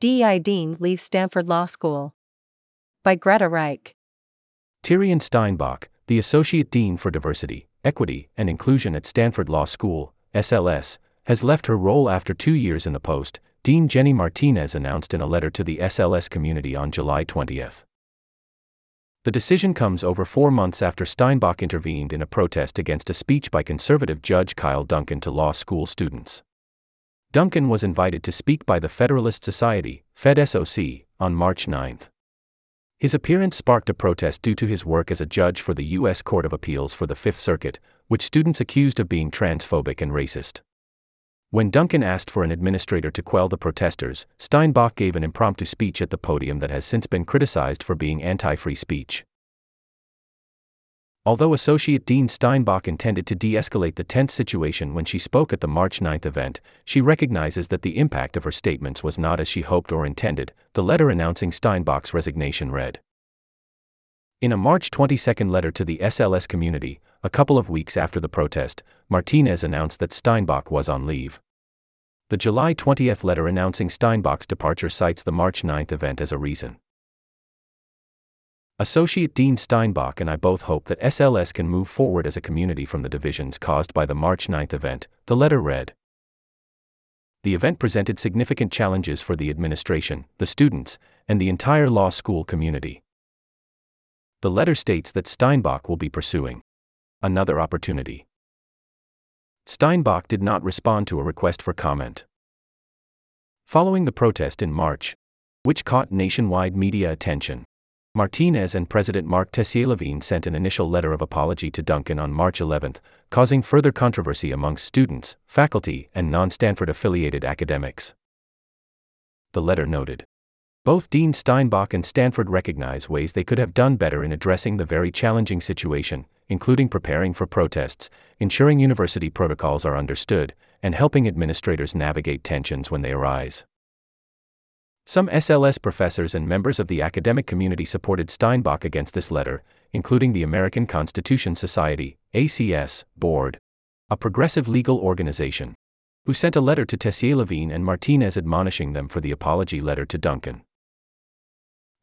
DEI Dean leaves Stanford Law School. By Greta Reich. Tirien Steinbach, the Associate Dean for Diversity, Equity, and Inclusion at Stanford Law School, SLS, has left her role after two years in the post, Dean Jenny Martinez announced in a letter to the SLS community on July 20. The decision comes over four months after Steinbach intervened in a protest against a speech by conservative Judge Kyle Duncan to law school students. Duncan was invited to speak by the Federalist Society, FedSOC, on March 9. His appearance sparked a protest due to his work as a judge for the U.S. Court of Appeals for the Fifth Circuit, which students accused of being transphobic and racist. When Duncan asked for an administrator to quell the protesters, Steinbach gave an impromptu speech at the podium that has since been criticized for being anti free speech. Although Associate Dean Steinbach intended to de escalate the tense situation when she spoke at the March 9 event, she recognizes that the impact of her statements was not as she hoped or intended, the letter announcing Steinbach's resignation read. In a March 22 letter to the SLS community, a couple of weeks after the protest, Martinez announced that Steinbach was on leave. The July 20 letter announcing Steinbach's departure cites the March 9 event as a reason. Associate Dean Steinbach and I both hope that SLS can move forward as a community from the divisions caused by the March 9th event, the letter read. The event presented significant challenges for the administration, the students, and the entire law school community. The letter states that Steinbach will be pursuing another opportunity. Steinbach did not respond to a request for comment. Following the protest in March, which caught nationwide media attention, Martinez and President Marc Tessier-Lavigne sent an initial letter of apology to Duncan on March 11, causing further controversy amongst students, faculty, and non-Stanford affiliated academics. The letter noted both Dean Steinbach and Stanford recognize ways they could have done better in addressing the very challenging situation, including preparing for protests, ensuring university protocols are understood, and helping administrators navigate tensions when they arise. Some SLS professors and members of the academic community supported Steinbach against this letter, including the American Constitution Society, ACS, Board, a progressive legal organization, who sent a letter to Tessier Lavigne and Martinez admonishing them for the apology letter to Duncan.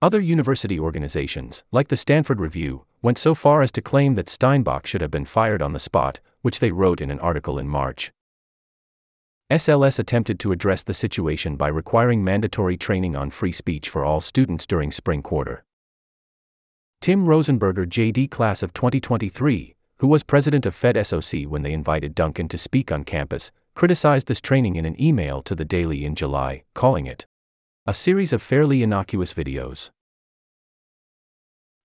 Other university organizations, like the Stanford Review, went so far as to claim that Steinbach should have been fired on the spot, which they wrote in an article in March. SLS attempted to address the situation by requiring mandatory training on free speech for all students during spring quarter. Tim Rosenberger, JD class of 2023, who was president of Fed SOC when they invited Duncan to speak on campus, criticized this training in an email to the Daily in July, calling it a series of fairly innocuous videos.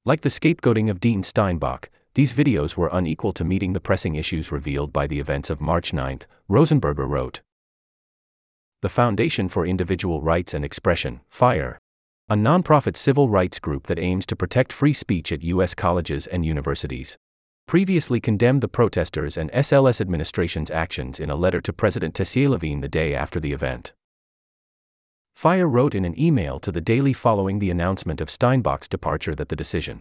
Like the scapegoating of Dean Steinbach, these videos were unequal to meeting the pressing issues revealed by the events of March 9, Rosenberger wrote. The Foundation for Individual Rights and Expression, FIRE, a nonprofit civil rights group that aims to protect free speech at U.S. colleges and universities, previously condemned the protesters and SLS administration's actions in a letter to President Tessier Lavigne the day after the event. Fire wrote in an email to the Daily following the announcement of Steinbach's departure that the decision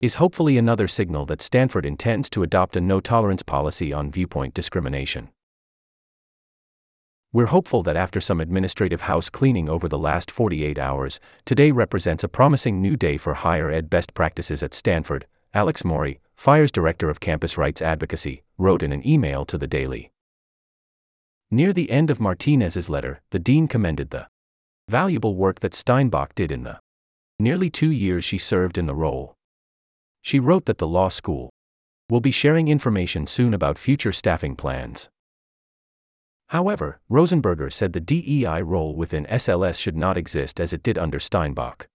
is hopefully another signal that Stanford intends to adopt a no tolerance policy on viewpoint discrimination. We're hopeful that after some administrative house cleaning over the last 48 hours, today represents a promising new day for higher ed best practices at Stanford, Alex Morey, FIRE's director of campus rights advocacy, wrote in an email to the Daily. Near the end of Martinez's letter, the dean commended the valuable work that Steinbach did in the nearly two years she served in the role. She wrote that the law school will be sharing information soon about future staffing plans. However, Rosenberger said the DEI role within SLS should not exist as it did under Steinbach.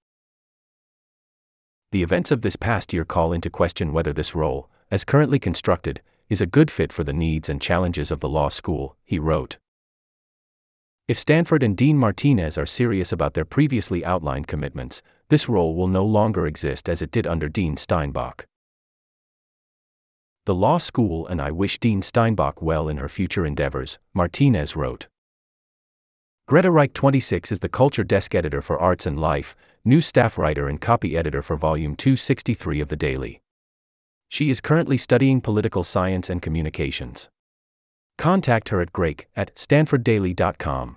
The events of this past year call into question whether this role, as currently constructed, is a good fit for the needs and challenges of the law school, he wrote. If Stanford and Dean Martinez are serious about their previously outlined commitments, this role will no longer exist as it did under Dean Steinbach. The law school and I wish Dean Steinbach well in her future endeavors, Martinez wrote. Greta Reich 26 is the culture desk editor for Arts and Life, new staff writer and copy editor for Volume 263 of The Daily. She is currently studying political science and communications. Contact her at greg at stanforddaily.com.